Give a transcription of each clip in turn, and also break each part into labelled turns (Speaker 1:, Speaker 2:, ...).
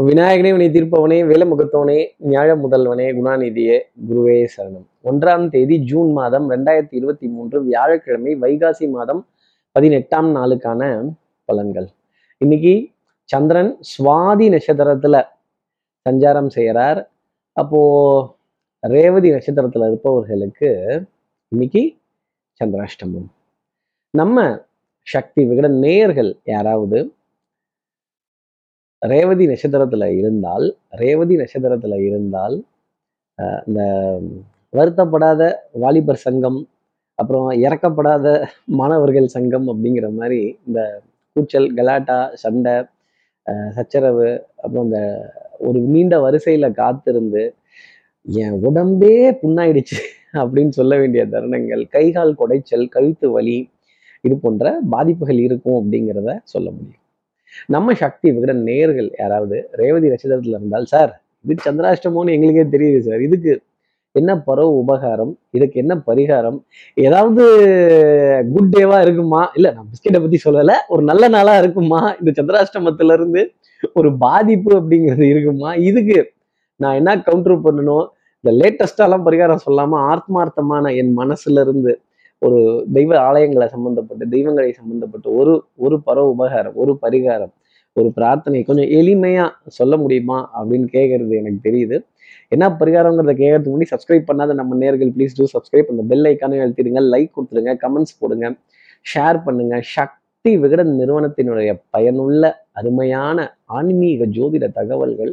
Speaker 1: விநாயகனே வினை தீர்ப்பவனே வேலமுகத்தவனே ஞாழ முதல்வனே குணாநிதியே குருவே சரணம். ஒன்றாம் தேதி ஜூன் மாதம் ரெண்டாயிரத்தி இருபத்தி மூன்று வியாழக்கிழமை வைகாசி மாதம் பதினெட்டாம் நாளுக்கான பலன்கள். இன்னைக்கு சந்திரன் சுவாதி நட்சத்திரத்துல சஞ்சாரம் செய்கிறார் அப்போ ரேவதி நட்சத்திரத்துல இருப்பவர்களுக்கு இன்னைக்கு சந்திராஷ்டமம். நம்ம சக்தி விகட நேயர்கள் யாராவது ரேவதி நட்சத்திரத்தில் இருந்தால் ரேவதி நட்சத்திரத்தில் இருந்தால் இந்த வருத்தப்படாத வாலிபர் சங்கம் அப்புறம் இறக்கப்படாத மாணவர்கள் சங்கம் அப்படிங்கிற மாதிரி இந்த கூச்சல் கலாட்டா சண்டை சச்சரவு அப்புறம் இந்த ஒரு நீண்ட வரிசையில் காத்திருந்து என் உடம்பே புண்ணாயிடுச்சு அப்படின்னு சொல்ல வேண்டிய தருணங்கள் கைகால் குடைச்சல் கழுத்து வலி இது போன்ற பாதிப்புகள் இருக்கும் அப்படிங்கிறத சொல்ல முடியும். நம்ம சக்தி விகிட நேர்கள் யாராவது ரேவதி நட்சத்திரத்துல இருந்தால் சார் இது சந்திராஷ்டமோன்னு எங்களுக்கே தெரியுது சார். இதுக்கு என்ன பரவ உபகாரம்? இதுக்கு என்ன பரிகாரம்? ஏதாவது குட் டேவா இருக்குமா? இல்ல நான் பிஸ்கெட்டை பத்தி சொல்லல. ஒரு நல்ல நாளா இருக்குமா? இந்த சந்திராஷ்டமத்துல இருந்து ஒரு பாதிப்பு அப்படிங்கிறது இருக்குமா? இதுக்கு நான் என்ன கவுண்டர் பண்ணணும்? இந்த லேட்டஸ்டாலாம் பரிகாரம் சொல்லாம ஆத்மார்த்தமான என் மனசுல இருந்து ஒரு தெய்வ ஆலயங்களை சம்பந்தப்பட்டு தெய்வங்களை சம்பந்தப்பட்டு ஒரு ஒரு பர உபகாரம் ஒரு பரிகாரம் ஒரு பிரார்த்தனை கொஞ்சம் எளிமையா சொல்ல முடியுமா அப்படின்னு கேட்கறது எனக்கு தெரியுது. என்ன பரிகாரங்கிறத கேட்கறதுக்கு முன்னாடி சப்ஸ்கிரைப் பண்ணாத நம்ம நேர்கள் ப்ளீஸ் டூ சப்ஸ்கிரைப் அந்த பெல் ஐக்கானே எழுத்திடுங்க லைக் கொடுத்துருங்க கமெண்ட்ஸ் போடுங்க ஷேர் பண்ணுங்க. சக்தி விகடன் நிறுவனத்தினுடைய பயனுள்ள அருமையான ஆன்மீக ஜோதிட தகவல்கள்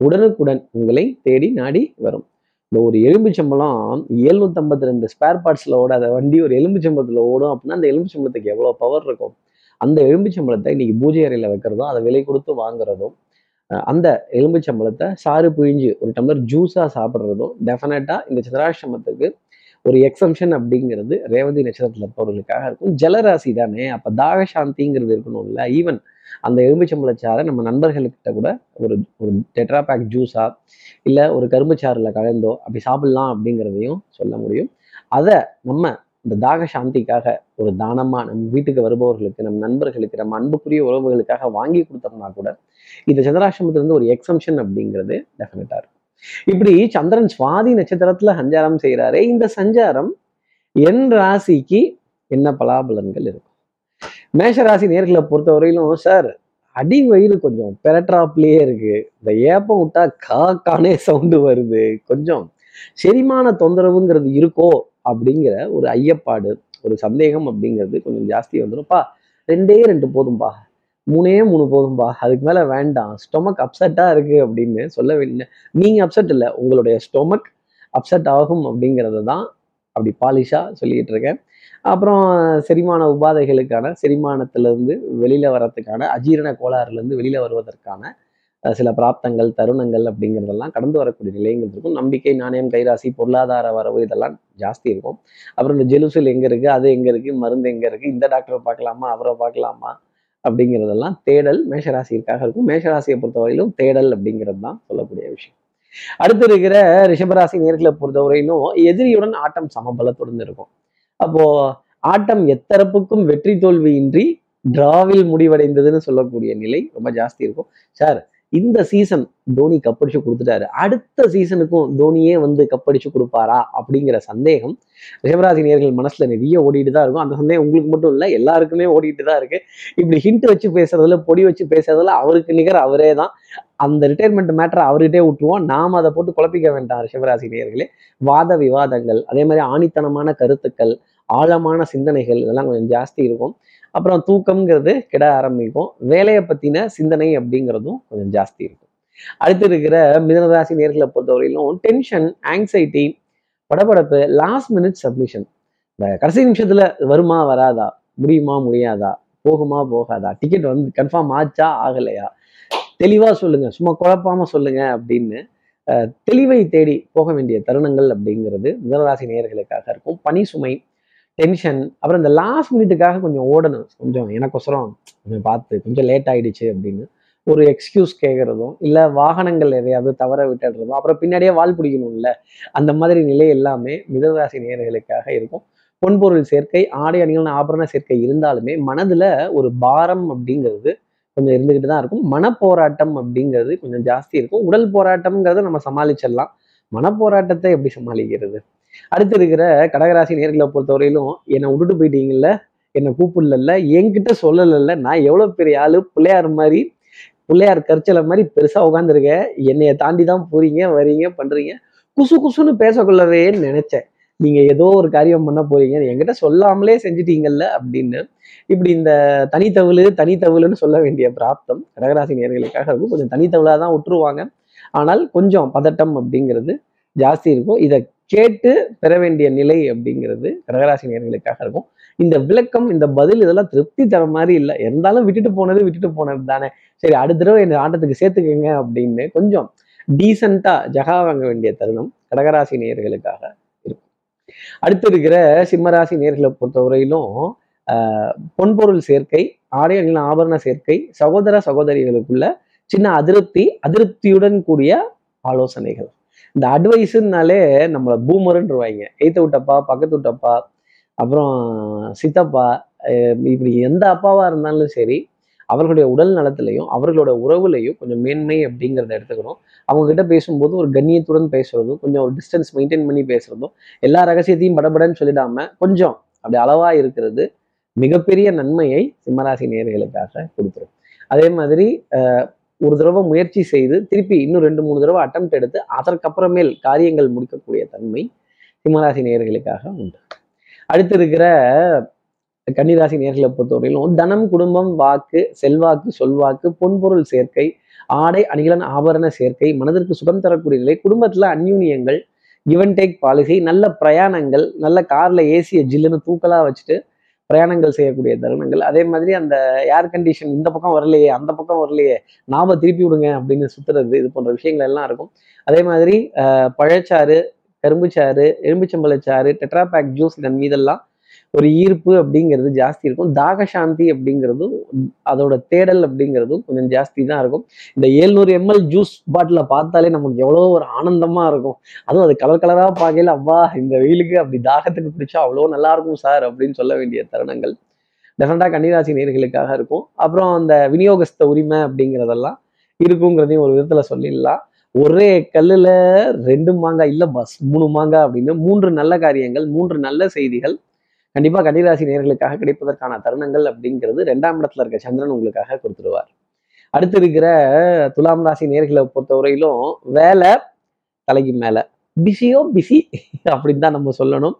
Speaker 1: உடனுக்குடன் உங்களை தேடி நாடி வரும். இந்த ஒரு எலும்புச்சம்பளம் எழுநூத்தம்பத்தி ரெண்டு ஸ்பேர் பார்ட்ஸ்ல ஓடாத வண்டி ஒரு எலும்புச்சம்பளத்தில் ஓடும் அப்படின்னா அந்த எலும்புச்சம்பளத்துக்கு எவ்வளோ பவர் இருக்கும்? அந்த எலும்புச்சம்பளத்தை இன்னைக்கு பூஜை அறையில் வைக்கிறதும் அதை விலை கொடுத்து வாங்குறதும் அந்த எலும்புச்சம்பளத்தை சாறு பிழிஞ்சு ஒரு டம்ளர் ஜூஸா சாப்பிட்றதும் டெஃபினட்டாக இந்த சந்திராஷ்டமத்துக்கு ஒரு எக்ஸம்ஷன் அப்படிங்கிறது ரேவதி நட்சத்திரத்துல இருப்பவர்களுக்காக இருக்கும். ஜலராசி தானே? அப்ப தாக சாந்திங்கிறது இருக்கணும்ல. ஈவன் அந்த எலும்புச்சம்பளச்சாரை நம்ம நண்பர்கள்கிட்ட கூட ஒரு ஒரு டெட்ராபேக் ஜூஸா இல்லை ஒரு கரும்புச்சாறுல கலந்தோ அப்படி சாப்பிடலாம் அப்படிங்கிறதையும் சொல்ல முடியும். அதை நம்ம இந்த தாக சாந்திக்காக ஒரு தானமா நம்ம வீட்டுக்கு வருபவர்களுக்கு நம்ம நண்பர்களுக்கு நம்ம அன்புக்குரிய உறவுகளுக்காக வாங்கி கொடுத்தோம்னா கூட இந்த சந்திராசிரமத்திலிருந்து ஒரு எக்ஸம்ஷன் அப்படிங்கிறது டெஃபினட்டாக இருக்கும். இப்படி சந்திரன் சுவாதி நட்சத்திரத்துல சஞ்சாரம் செய்கிறாரே இந்த சஞ்சாரம் என் ராசிக்கு என்ன பலாபலன்கள் இருக்கும்? மேஷ ராசி நேர்களை பொறுத்தவரையிலும் சார் அடி வயிறு கொஞ்சம் பெரட்ராப்லயே இருக்கு. இந்த ஏப்பம் விட்டா கா கானே சவுண்டு வருது. கொஞ்சம் செரிமான தொந்தரவுங்கிறது இருக்கோ அப்படிங்கிற ஒரு ஐயப்பாடு ஒரு சந்தேகம் அப்படிங்கிறது கொஞ்சம் ஜாஸ்தி வந்துடும்ப்பா ரெண்டே ரெண்டு போதும்பா. மூணே மூணு போதும்பா. அதுக்கு மேலே வேண்டாம். ஸ்டொமக் அப்செட்டாக இருக்குது அப்படின்னு சொல்ல வேண்டிய நீங்கள் அப்செட் இல்லை. உங்களுடைய ஸ்டொமக் அப்செட் ஆகும் அப்படிங்கிறத தான் அப்படி பாலிஷாக சொல்லிக்கிட்டு இருக்கேன். அப்புறம் செரிமான உபாதைகளுக்கான செரிமானத்திலேருந்து வெளியில் வரத்துக்கான அஜீரண கோளாறுலேருந்து வெளியில வருவதற்கான சில பிராப்தங்கள் தருணங்கள் அப்படிங்கிறதெல்லாம் கடந்து வரக்கூடிய நிலைங்கிறது இருக்கும். நம்பிக்கை நாணயம் கைராசி பொருளாதார வரவு இதெல்லாம் ஜாஸ்தி இருக்கும். அப்புறம் இந்த ஜெலுசல் எங்கே இருக்குது அது எங்கே இருக்குது மருந்து எங்கே இருக்குது இந்த டாக்டரை பார்க்கலாமா அவரை பார்க்கலாமா அப்படிங்கிறதெல்லாம் தேடல் மேஷராசிக்காக இருக்கும். மேஷராசியை பொறுத்தவரையிலும் தேடல் அப்படிங்கிறது தான் சொல்லக்கூடிய விஷயம். அடுத்து இருக்கிற ரிஷபராசி நேர்களை பொறுத்தவரையிலும் எதிரியுடன் ஆட்டம் சமபலத்துடன் இருக்கும். அப்போ ஆட்டம் எத்தரப்புக்கும் வெற்றி தோல்வியின்றி டிராவில் முடிவடைந்ததுன்னு சொல்லக்கூடிய நிலை ரொம்ப ஜாஸ்தி இருக்கும். சார் இந்த சீசன் தோனி கப்படிச்சு கொடுத்துட்டாரு. அடுத்த சீசனுக்கும் தோனியே வந்து கப்படிச்சு கொடுப்பாரா அப்படிங்கிற சந்தேகம் ரிஷபராசி நேர்கள் மனசுல நிறைய ஓடிட்டு தான் இருக்கும். அந்த சந்தேகம் உங்களுக்கு மட்டும் இல்லை எல்லாருக்குமே ஓடிட்டு தான் இருக்கு. இப்படி ஹிண்ட் வச்சு பேசுறதுல பொடி வச்சு பேசுறதுல அவருக்கு நிகர் அவரே தான். அந்த ரிட்டையர்மெண்ட் மேட்டரை அவர்கிட்டே விட்டுருவோம் நாம அதை போட்டு குழப்பிக்க வேண்டாம் ரிஷபராசி நேர்களே. வாத விவாதங்கள் அதே மாதிரி ஆணித்தனமான கருத்துக்கள் ஆழமான சிந்தனைகள் இதெல்லாம் கொஞ்சம் ஜாஸ்தி இருக்கும். அப்புறம் தூக்கம்ங்கிறது கிட ஆரம்பிக்கும். வேலையை பத்தின சிந்தனை அப்படிங்கிறதும் கொஞ்சம் ஜாஸ்தி இருக்கும். அடுத்து இருக்கிற மிதனராசி நேர்களை பொறுத்தவரையிலும் டென்ஷன் ஆங்ஸைட்டி படபடப்பு லாஸ்ட் மினிட் சப்மிஷன் இந்த கடைசி நிமிஷத்துல வருமா வராதா முடியுமா முடியாதா போகுமா போகாதா டிக்கெட் வந்து கன்ஃபார்ம் ஆச்சா ஆகலையா? தெளிவா சொல்லுங்க சும்மா குழப்பாம சொல்லுங்க அப்படின்னு தெளிவை தேடி போக வேண்டிய தருணங்கள் அப்படிங்கிறது மிதனராசி நேயர்களுக்காக இருக்கும். பனி சுமை டென்ஷன் அப்புறம் இந்த லாஸ்ட் மினிட்டுக்காக கொஞ்சம் ஓடணும். கொஞ்சம் எனக்கொசரம் கொஞ்சம் பார்த்து கொஞ்சம் லேட் ஆகிடுச்சு அப்படின்னு ஒரு எக்ஸ்கியூஸ் கேட்குறதும் இல்லை வாகனங்கள் எதையாவது தவற விட்டுடுறதும் அப்புறம் பின்னாடியே வால் பிடிக்கணும்ல அந்த மாதிரி நிலை எல்லாமே மிதராசி நேர்களுக்காக இருக்கும். பொன்பொருள் சேர்க்கை ஆடை அணிகள் ஆபரண சேர்க்கை இருந்தாலுமே மனதில் ஒரு பாரம் அப்படிங்கிறது கொஞ்சம் இருந்துக்கிட்டு தான் இருக்கும். மனப்போராட்டம் அப்படிங்கிறது கொஞ்சம் ஜாஸ்தி இருக்கும். உடல் போராட்டம்ங்கிறத நம்ம சமாளிச்சிடலாம். மனப்போராட்டத்தை எப்படி சமாளிக்கிறது? அடுத்து இருக்கிற கடகராசி நேர்களை பொறுத்தவரையிலும் என்னை விட்டுட்டு போயிட்டீங்கல்ல என்னை கூப்பிடல என்கிட்ட சொல்லலைல்ல நான் எவ்வளோ பெரிய ஆளு பிள்ளையார் மாதிரி பிள்ளையார் கரிச்சலை மாதிரி பெருசா உட்காந்துருக்கேன் என்னைய தாண்டி தான் போறீங்க வரீங்க பண்றீங்க. குசு குசுன்னு பேசக்கொள்ளவே நினைச்சேன். நீங்க ஏதோ ஒரு காரியம் பண்ண போறீங்க என்கிட்ட சொல்லாமலே செஞ்சிட்டீங்கல்ல அப்படின்னு. இப்படி இந்த தனித்தவிழு தனித்தவிழுன்னு சொல்ல வேண்டிய பிராப்தம் கடகராசி நேர்களுக்காக இருக்கும். கொஞ்சம் தனித்தவிழா தான் விட்டுருவாங்க. ஆனால் கொஞ்சம் பதட்டம் அப்படிங்கிறது ஜாஸ்தி இருக்கும். இதை கேட்டு பெற வேண்டிய நிலை அப்படிங்கிறது கடகராசி நேர்களுக்காக இருக்கும். இந்த விளக்கம் இந்த பதில் இதெல்லாம் திருப்தி தர மாதிரி இல்லை. இருந்தாலும் விட்டுட்டு போனது விட்டுட்டு போனது தானே. சரி அடுத்த தடவை இந்த ஆட்டத்துக்கு சேர்த்துக்கங்க அப்படின்னு கொஞ்சம் டீசெண்டா ஜகா வாங்க வேண்டிய தருணம் கடகராசி நேர்களுக்காக இருக்கும். அடுத்து இருக்கிற சிம்மராசி நேர்களை பொறுத்தவரையிலும் ஆஹ் பொன்பொருள் சேர்க்கை ஆடை அணில ஆபரண சேர்க்கை சகோதர சகோதரிகளுக்குள்ள சின்ன அதிருப்தி அதிருப்தியுடன் கூடிய ஆலோசனைகள். இந்த அட்வைஸுனாலே நம்மளை பூமருன்றவாங்க எய்த்த விட்டப்பா பக்கத்து விட்டப்பா அப்புறம் சித்தப்பா அஹ் இப்படி எந்த அப்பாவா இருந்தாலும் சரி அவர்களுடைய உடல் நலத்திலையும் அவர்களோட உறவுலையும் கொஞ்சம் மேன்மை அப்படிங்கிறத எடுத்துக்கணும். அவங்க கிட்ட பேசும்போது ஒரு கண்ணியத்துடன் பேசுறதும் கொஞ்சம் ஒரு டிஸ்டன்ஸ் மெயின்டைன் பண்ணி பேசுறதும் எல்லா ரகசியத்தையும் படபடன்னு சொல்லிடாம கொஞ்சம் அப்படி அளவா இருக்கிறது மிகப்பெரிய நன்மையை சிம்மராசி நேர்களுக்காக கொடுத்துரும். அதே மாதிரி ஒரு தடவை முயற்சி செய்து திருப்பி இன்னும் ரெண்டு மூணு தடவை அட்டம் எடுத்து அதற்கப்புறமேல் காரியங்கள் முடிக்கக்கூடிய தன்மை சிம்மராசி நேர்களுக்காக உண்டு. அடுத்து இருக்கிற கன்னிராசி நேர்களை பொறுத்தவரையிலும் தனம் குடும்பம் வாக்கு செல்வாக்கு சொல்வாக்கு பொன்பொருள் சேர்க்கை ஆடை அணிகலன் ஆபரண சேர்க்கை மனதிற்கு சுகம் தரக்கூடிய நிலை குடும்பத்துல அந்யூன்யங்கள் கிவன் டேக் பாலிசி நல்ல பிரயாணங்கள் நல்ல கார்ல ஏசிய ஜில்லுன்னு தூக்கலா வச்சுட்டு பிரயாணங்கள் செய்யக்கூடிய தருணங்கள். அதே மாதிரி அந்த ஏர் கண்டிஷன் இந்த பக்கம் வரலையே அந்த பக்கம் வரலையே நாம திருப்பி விடுங்க அப்படின்னு சுத்துறது இது போன்ற விஷயங்கள் எல்லாம் இருக்கும். அதே மாதிரி பழச்சாறு கரும்புச்சாறு எலும்பிச்சம்பழச்சாறு டெட்ராபேக் ஜூஸ் இதன் மீதெல்லாம் ஒரு ஈர்ப்பு அப்படிங்கிறது ஜாஸ்தி இருக்கும். தாகசாந்தி அப்படிங்கிறதும் அதோட தேடல் அப்படிங்கிறதும் கொஞ்சம் ஜாஸ்தி தான் இருக்கும். இந்த 700 எம்எல் ஜூஸ் பாட்டில பார்த்தாலே நமக்கு எவ்வளோ ஒரு ஆனந்தமா இருக்கும். அதுவும் அது கலர் கலராக பார்க்கல அவ்வா இந்த வெயிலுக்கு அப்படி தாகத்துக்கு பிடிச்சா அவ்வளோ நல்லா இருக்கும் சார் அப்படின்னு சொல்ல வேண்டிய தருணங்கள். டெஃபனட்டா கன்னிராசி நேர்களுக்காக இருக்கும். அப்புறம் அந்த விநியோகஸ்த உரிமை அப்படிங்கிறதெல்லாம் இருக்குங்கிறதையும் ஒரு விதத்தில் சொல்லிடலாம். ஒரே கல்லில் ரெண்டு மாங்காய் இல்லை பஸ் மூணு மாங்காய் அப்படின்னு மூன்று நல்ல காரியங்கள் மூன்று நல்ல செய்திகள் கண்டிப்பா கன்னிராசி நேர்களுக்காக கிடைப்பதற்கான தருணங்கள் அப்படிங்கிறது ரெண்டாம் இடத்துல இருக்க சந்திரன் உங்களுக்காக கொடுத்துருவார் அடுத்து இருக்கிற துலாம் ராசி நேர்களை பொறுத்தவரையிலும் வேலை தலைக்கு மேல. பிஸியோ பிஸி அப்படின்னு தான் நம்ம சொல்லணும்.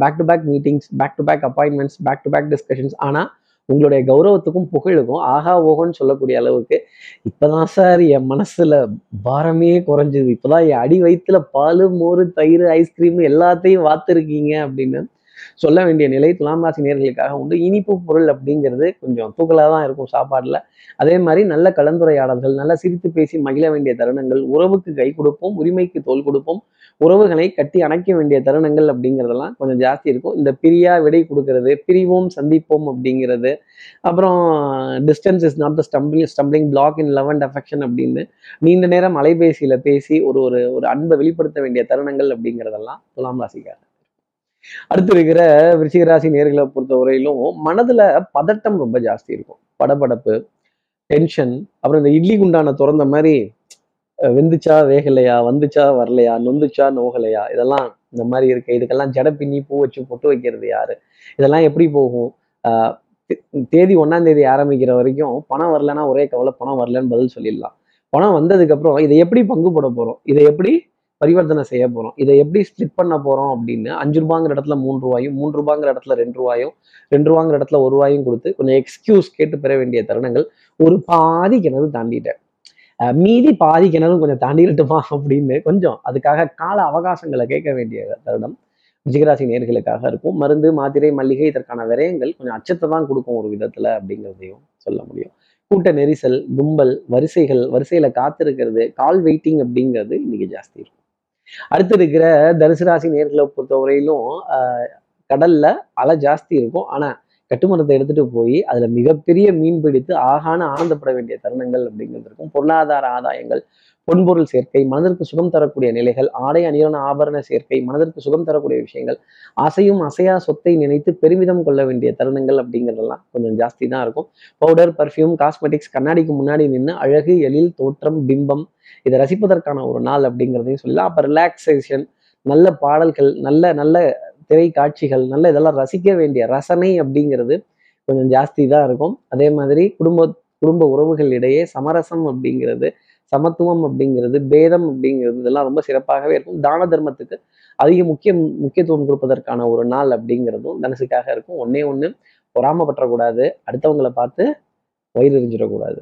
Speaker 1: Back to back meetings back to back appointments back to back discussions ஆனா உங்களுடைய கௌரவத்துக்கும் புகழுக்கும் ஆகா ஓகோன்னு சொல்லக்கூடிய அளவுக்கு இப்பதான் சார் என் மனசுல பாரமே குறைஞ்சது. இப்பதான் என் அடி வயிற்றுல பால் மோர் தயிர் ஐஸ்கிரீம் எல்லாத்தையும் வாத்துருக்கீங்க அப்படின்னு சொல்ல வேண்டிய நிலை துலாம் ராசி நேர்களுக்காக உண்டு. இனிப்பு பொருள் அப்படிங்கிறது கொஞ்சம் தூக்கலாக தான் இருக்கும் சாப்பாடுல. அதே மாதிரி நல்ல கலந்துரையாடல்கள் நல்ல சிரித்து பேசி மகிழ வேண்டிய தருணங்கள் உறவுக்கு கை கொடுப்போம் உரிமைக்கு தோல் கொடுப்போம் உறவுகளை கட்டி அணைக்க வேண்டிய தருணங்கள் அப்படிங்கிறதெல்லாம் கொஞ்சம் ஜாஸ்தி இருக்கும். இந்த பிரியா விடை கொடுக்கறது பிரிவோம் சந்திப்போம் அப்படிங்கிறது. அப்புறம் distance is not the stumping stumbling block in love and affection அப்படின்னு நீண்ட நேரம் அலைபேசியில் பேசி ஒரு ஒரு ஒரு அன்பை வெளிப்படுத்த வேண்டிய தருணங்கள் அப்படிங்கிறதெல்லாம் துலாம் ராசிக்காக அடுத்து இருக்கிற விருச்சிகராசி நேர்களை நேர்களை பொறுத்தவரையிலும் மனதுல பதட்டம் ரொம்ப ஜாஸ்தி இருக்கும். படபடப்பு டென்ஷன் அப்புறம் இந்த இட்லி குண்டான திறந்த மாதிரி வெந்துச்சா வேகலையா வந்துச்சா வரலையா நொந்துச்சா நோகலையா இதெல்லாம் இந்த மாதிரி இருக்கு. இதுக்கெல்லாம் ஜட பின்னி பூ வச்சு பொட்டு வைக்கிறது யாரு? இதெல்லாம் எப்படி போகும்? ஆஹ் தேதி ஒண்ணாம் தேதி ஆரம்பிக்கிற வரைக்கும் பணம் வரலன்னா ஒரே கவலை பணம் வரலன்னு பதில் சொல்லிடலாம். பணம் வந்ததுக்கு அப்புறம் இதை எப்படி பங்கு போட போறோம்? இதை எப்படி பரிவர்த்தனை செய்ய போறோம். இதை எப்படி ஸ்ப்ளிட் பண்ண போறோம் அப்படின்னு அஞ்சு ரூபாங்கிற இடத்துல மூணு ரூபாயும் மூன்று ரூபாங்கிற இடத்துல ரெண்டு ரூபாயும் ரெண்டு ரூபாங்கிற இடத்துல ஒரு ரூபாயும் கொடுத்து கொஞ்சம் எக்ஸ்கியூஸ் கேட்டு பெற வேண்டிய தருணங்கள் ஒரு பாதி கிணறு தாண்டிட்டேன். மீதி பாதி கிணறும் கொஞ்சம் தாண்டிடட்டுமா அப்படின்னு கொஞ்சம் அதுக்காக கால அவகாசங்களை கேட்க வேண்டிய தருணம் விஜயராசி நேர்களுக்காக இருக்கும். மருந்து மாத்திரை மல்லிகை இதற்கான விரயங்கள் கொஞ்சம் அச்சத்தை தான் கொடுக்கும் ஒரு விதத்துல அப்படிங்கிறதையும் சொல்ல முடியும். கூட்ட நெரிசல் கும்பல் வரிசைகள் வரிசையில காத்திருக்கிறது கால் வெயிட்டிங் அப்படிங்கிறது இன்னைக்கு ஜாஸ்தி இருக்கும். அடுத்து இருக்கிற தனுசு ராசி நேர்களை பொறுத்தவரையிலும் ஆஹ் கடல்ல அலை ஜாஸ்தி இருக்கும். ஆனா கட்டுமரத்தை எடுத்துட்டு போய் அதுல மிகப்பெரிய மீன் பிடித்து ஆகான ஆனந்தப்பட வேண்டிய தருணங்கள் அப்படிங்கிறது இருக்கும். பொருளாதார ஆதாயங்கள் பொன்பொருள் சேர்க்கை மனதிற்கு சுகம் தரக்கூடிய நிலைகள் ஆடை அணியான ஆபரண சேர்க்கை மனதிற்கு சுகம் தரக்கூடிய விஷயங்கள் அசையும் அசையா சொத்தை நினைத்து பெருமிதம் கொள்ள வேண்டிய தருணங்கள் அப்படிங்கிறதெல்லாம் கொஞ்சம் ஜாஸ்தி தான் இருக்கும். பவுடர் பர்ஃப்யூம் காஸ்மெட்டிக்ஸ் கண்ணாடிக்கு முன்னாடி நின்று அழகு எழில் தோற்றம் பிம்பம் இதை ரசிப்பதற்கான ஒரு நாள் அப்படிங்கிறதையும் சொல்லலாம் அப்போ ரிலாக்ஸேஷன் நல்ல பாடல்கள் நல்ல நல்ல திரை காட்சிகள் நல்ல இதெல்லாம் ரசிக்க வேண்டிய ரசனை அப்படிங்கிறது கொஞ்சம் ஜாஸ்தி தான் இருக்கும். அதே மாதிரி குடும்ப குடும்ப உறவுகள் இடையே சமரசம் அப்படிங்கிறது சமத்துவம் அப்படிங்கிறது பேதம் அப்படிங்கிறது இதெல்லாம் ரொம்ப சிறப்பாகவே இருக்கும். தான தர்மத்துக்கு அதிக முக்கிய முக்கியத்துவம் கொடுப்பதற்கான ஒரு நாள் அப்படிங்கிறதும் தனுசுக்காக இருக்கும். ஒன்னே ஒன்று பொறாமப்பற்றக்கூடாது அடுத்தவங்களை பார்த்து வயிறு எரிஞ்சிடக்கூடாது.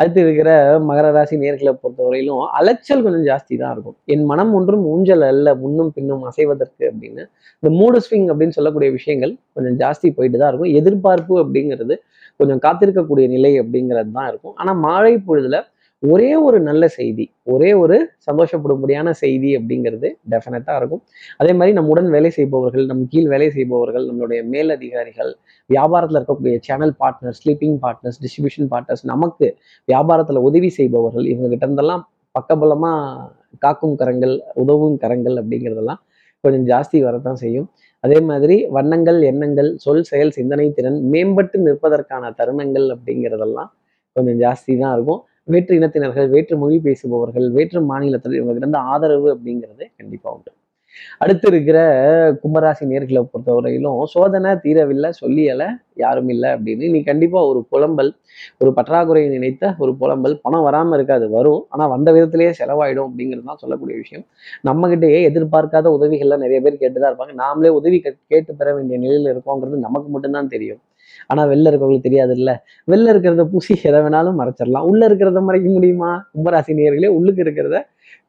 Speaker 1: அடுத்து இருக்கிற மகர ராசி நேர்களை பொறுத்தவரையிலும் அலைச்சல் கொஞ்சம் ஜாஸ்தி தான் இருக்கும். என் மனம் ஒன்றும் ஊஞ்சல் அல்ல முன்னும் பின்னும் அசைவதற்கு அப்படின்னு. இந்த மூடு ஸ்விங் அப்படின்னு சொல்லக்கூடிய விஷயங்கள் கொஞ்சம் ஜாஸ்தி போயிட்டு தான் இருக்கும். எதிர்பார்ப்பு அப்படிங்கிறது கொஞ்சம் காத்திருக்கக்கூடிய நிலை அப்படிங்கிறது தான் இருக்கும். ஆனால் மாலை பொழுதுல ஒரே ஒரு நல்ல செய்தி ஒரே ஒரு சந்தோஷப்படும்படியான செய்தி அப்படிங்கிறது டெஃபினட்டாக இருக்கும். அதே மாதிரி நம்முடன் வேலை செய்பவர்கள் நம் கீழ் வேலை செய்பவர்கள் நம்மளுடைய மேலதிகாரிகள் வியாபாரத்தில் இருக்கக்கூடிய channel partners sleeping partners distribution partners நமக்கு வியாபாரத்தில் உதவி செய்பவர்கள் இவங்ககிட்ட இருந்தெல்லாம் பக்கபலமாக காக்கும் கரங்கள் உதவும் கரங்கள் அப்படிங்கிறதெல்லாம் கொஞ்சம் ஜாஸ்தி வரத்தான் செய்யும். அதே மாதிரி வண்ணங்கள் எண்ணங்கள் சொல் செயல் சிந்தனை திறன் மேம்பட்டு நிற்பதற்கான தருணங்கள் அப்படிங்கிறதெல்லாம் கொஞ்சம் ஜாஸ்தி தான் இருக்கும். வேற்று இனத்தினர்கள் வேற்று மொழி பேசுபவர்கள் வேற்று மாநிலத்தில் இவங்ககிட்ட ஆதரவு அப்படிங்கிறது கண்டிப்பா உண்டு. அடுத்து இருக்கிற கும்பராசி நேர்களை பொறுத்தவரையிலும் சோதனை தீரவில்லை சொல்லியலை யாரும் இல்லை அப்படின்னு. நீ கண்டிப்பா ஒரு புலம்பல் ஒரு பற்றாக்குறையை நினைத்த ஒரு புலம்பல் பணம் வராம இருக்காது வரும். ஆனா வந்த விதத்திலேயே செலவாயிடும் அப்படிங்கிறது தான் சொல்லக்கூடிய விஷயம். நம்ம கிட்டேயே எதிர்பார்க்காத உதவிகள்லாம் நிறைய பேர் கேட்டுதான் இருப்பாங்க. நாமளே உதவி கேட்டு பெற வேண்டிய நிலையில இருக்கோங்கிறது நமக்கு மட்டும்தான் தெரியும். ஆனா வெளில இருக்கவங்களுக்கு தெரியாது இல்ல வெளில இருக்கிறத பூசி எதை வேணாலும் மறைச்சிடலாம். உள்ள இருக்கிறத மறைக்க முடியுமா? கும்பராசி நேர்களே உள்ளுக்கு இருக்கிறத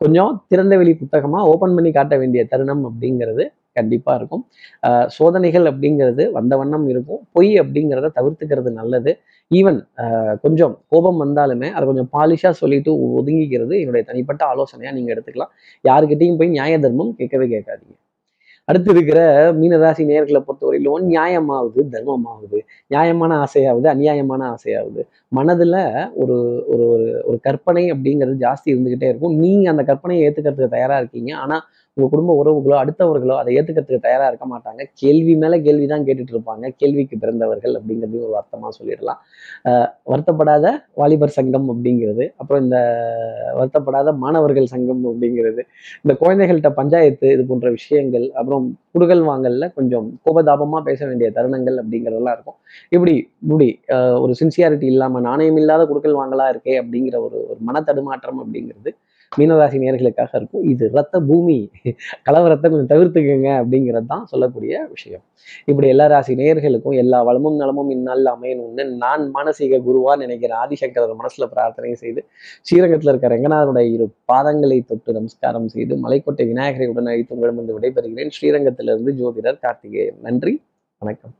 Speaker 1: கொஞ்சம் திறந்த வெளி புத்தகமா ஓபன் பண்ணி காட்ட வேண்டிய தருணம் அப்படிங்கிறது கண்டிப்பா இருக்கும். சோதனைகள் அப்படிங்கிறது வந்த வண்ணம் இருக்கும். பொய் அப்படிங்கிறத தவிர்த்துக்கிறது நல்லது. ஈவன் கொஞ்சம் கோபம் வந்தாலுமே அதை கொஞ்சம் பாலிஷா சொல்லிட்டு ஒதுங்கிக்கிறது என்னுடைய தனிப்பட்ட ஆலோசனையா நீங்க எடுத்துக்கலாம். யாருக்கிட்டையும் போய் நியாய தர்மம் கேட்கவே கேட்காதீங்க. அடுத்து இருக்கிற மீனராசி நேர்களை பொறுத்தவரையிலும் நியாயமாகுது தர்மமாகுது நியாயமான ஆசையாகுது அநியாயமான ஆசையாகுது மனதுல ஒரு ஒரு ஒரு கற்பனை அப்படிங்கிறது ஜாஸ்தி இருந்துகிட்டே இருக்கும். நீங்க அந்த கற்பனையை ஏத்துக்கிறதுக்கு தயாரா இருக்கீங்க. ஆனா உங்கள் குடும்ப உறவுகளோ அடுத்தவர்களோ அதை ஏத்துக்கிறதுக்கு தயாராக இருக்க மாட்டாங்க. கேள்வி மேலே கேள்வி தான் கேட்டுட்டு இருப்பாங்க கேள்விக்கு பிறந்தவர்கள் அப்படிங்கிறது ஒரு வருத்தமாக சொல்லிடலாம். வருத்தப்படாத வாலிபர் சங்கம் அப்படிங்கிறது அப்புறம் இந்த வருத்தப்படாத மாணவர்கள் சங்கம் அப்படிங்கிறது இந்த குழந்தைகள்கிட்ட பஞ்சாயத்து இது போன்ற விஷயங்கள் அப்புறம் குடுகல் வாங்கல்ல கொஞ்சம் கோபதாபமாக பேச வேண்டிய தருணங்கள் அப்படிங்கிறதெல்லாம் இருக்கும். இப்படி இப்படி ஒரு சின்சியாரிட்டி இல்லாமல் நாணயம் இல்லாத குடுக்கல் வாங்கலா இருக்கே அப்படிங்கிற ஒரு ஒரு மன தடுமாற்றம் அப்படிங்கிறது மீனராசி நேர்களுக்காக இருக்கும். இது ரத்த பூமி. கலவரத்தை கொஞ்சம் தவிர்த்துக்கங்க அப்படிங்கிறது தான் சொல்லக்கூடிய விஷயம். இப்படி எல்லா ராசி நேர்களுக்கும் எல்லா வளமும் நலமும் இந்நாளில் அமையணும்னு நான் மானசீக குருவா நினைக்கிற ஆதிசங்கரர் மனசுல பிரார்த்தனை செய்து ஸ்ரீரங்கத்தில் இருக்க ரங்கநாதனுடைய இரு பாதங்களை தொட்டு நமஸ்காரம் செய்து மலைக்கோட்டை விநாயகரை உடன் அழைத்து உங்களிடம் விடைபெறுகிறேன். ஸ்ரீரங்கத்திலிருந்து ஜோதிடர் கார்த்திகேயன். நன்றி. வணக்கம்.